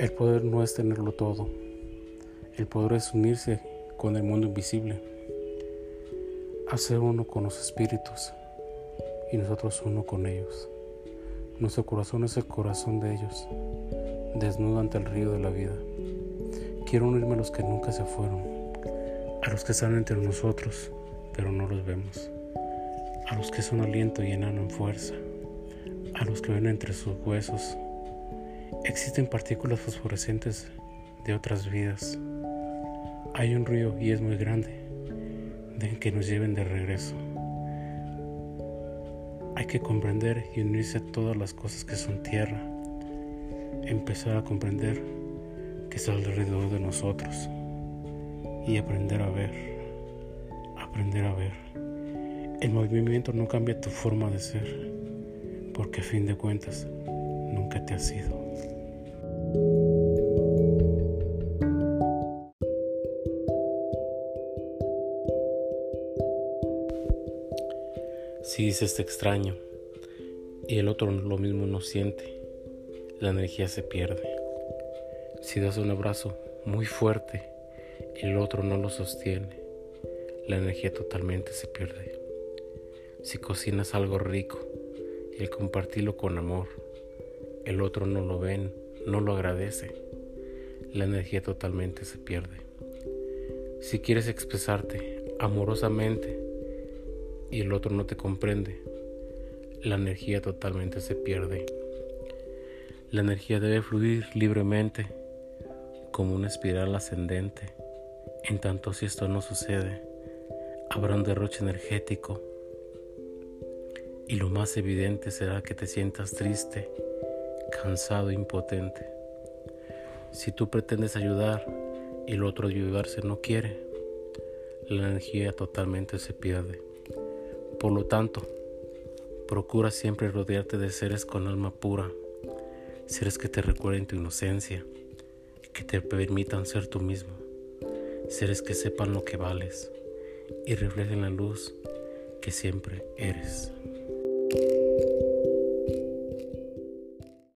El poder no es tenerlo todo. El poder es unirse con el mundo invisible. Hacer uno con los espíritus y nosotros uno con ellos. Nuestro corazón es el corazón de ellos, desnudo ante el río de la vida. Quiero unirme a los que nunca se fueron, a los que están entre nosotros, pero no los vemos, a los que son aliento y enano en fuerza, a los que ven entre sus huesos. Existen partículas fosforescentes de otras vidas. Hay un río y es muy grande. Dejen que nos lleven de regreso. Hay que comprender y unirse a todas las cosas que son tierra. Empezar a comprender que está alrededor de nosotros. Y aprender a ver. Aprender a ver. El movimiento no cambia tu forma de ser. Porque a fin de cuentas, nunca te ha sido. Si dices te extraño y el otro lo mismo no siente, la energía se pierde. Si das un abrazo muy fuerte y el otro no lo sostiene, la energía totalmente se pierde. Si cocinas algo rico y el compartirlo con amor, el otro no lo ven, no lo agradece, la energía totalmente se pierde. Si quieres expresarte amorosamente, y el otro no te comprende, la energía totalmente se pierde. La energía debe fluir libremente como una espiral ascendente. En tanto si esto no sucede, habrá un derroche energético y lo más evidente será que te sientas triste, cansado, impotente. Si tú pretendes ayudar y el otro ayudarse no quiere, la energía totalmente se pierde. Por lo tanto, procura siempre rodearte de seres con alma pura, seres que te recuerden tu inocencia, que te permitan ser tú mismo, seres que sepan lo que vales y reflejen la luz que siempre eres.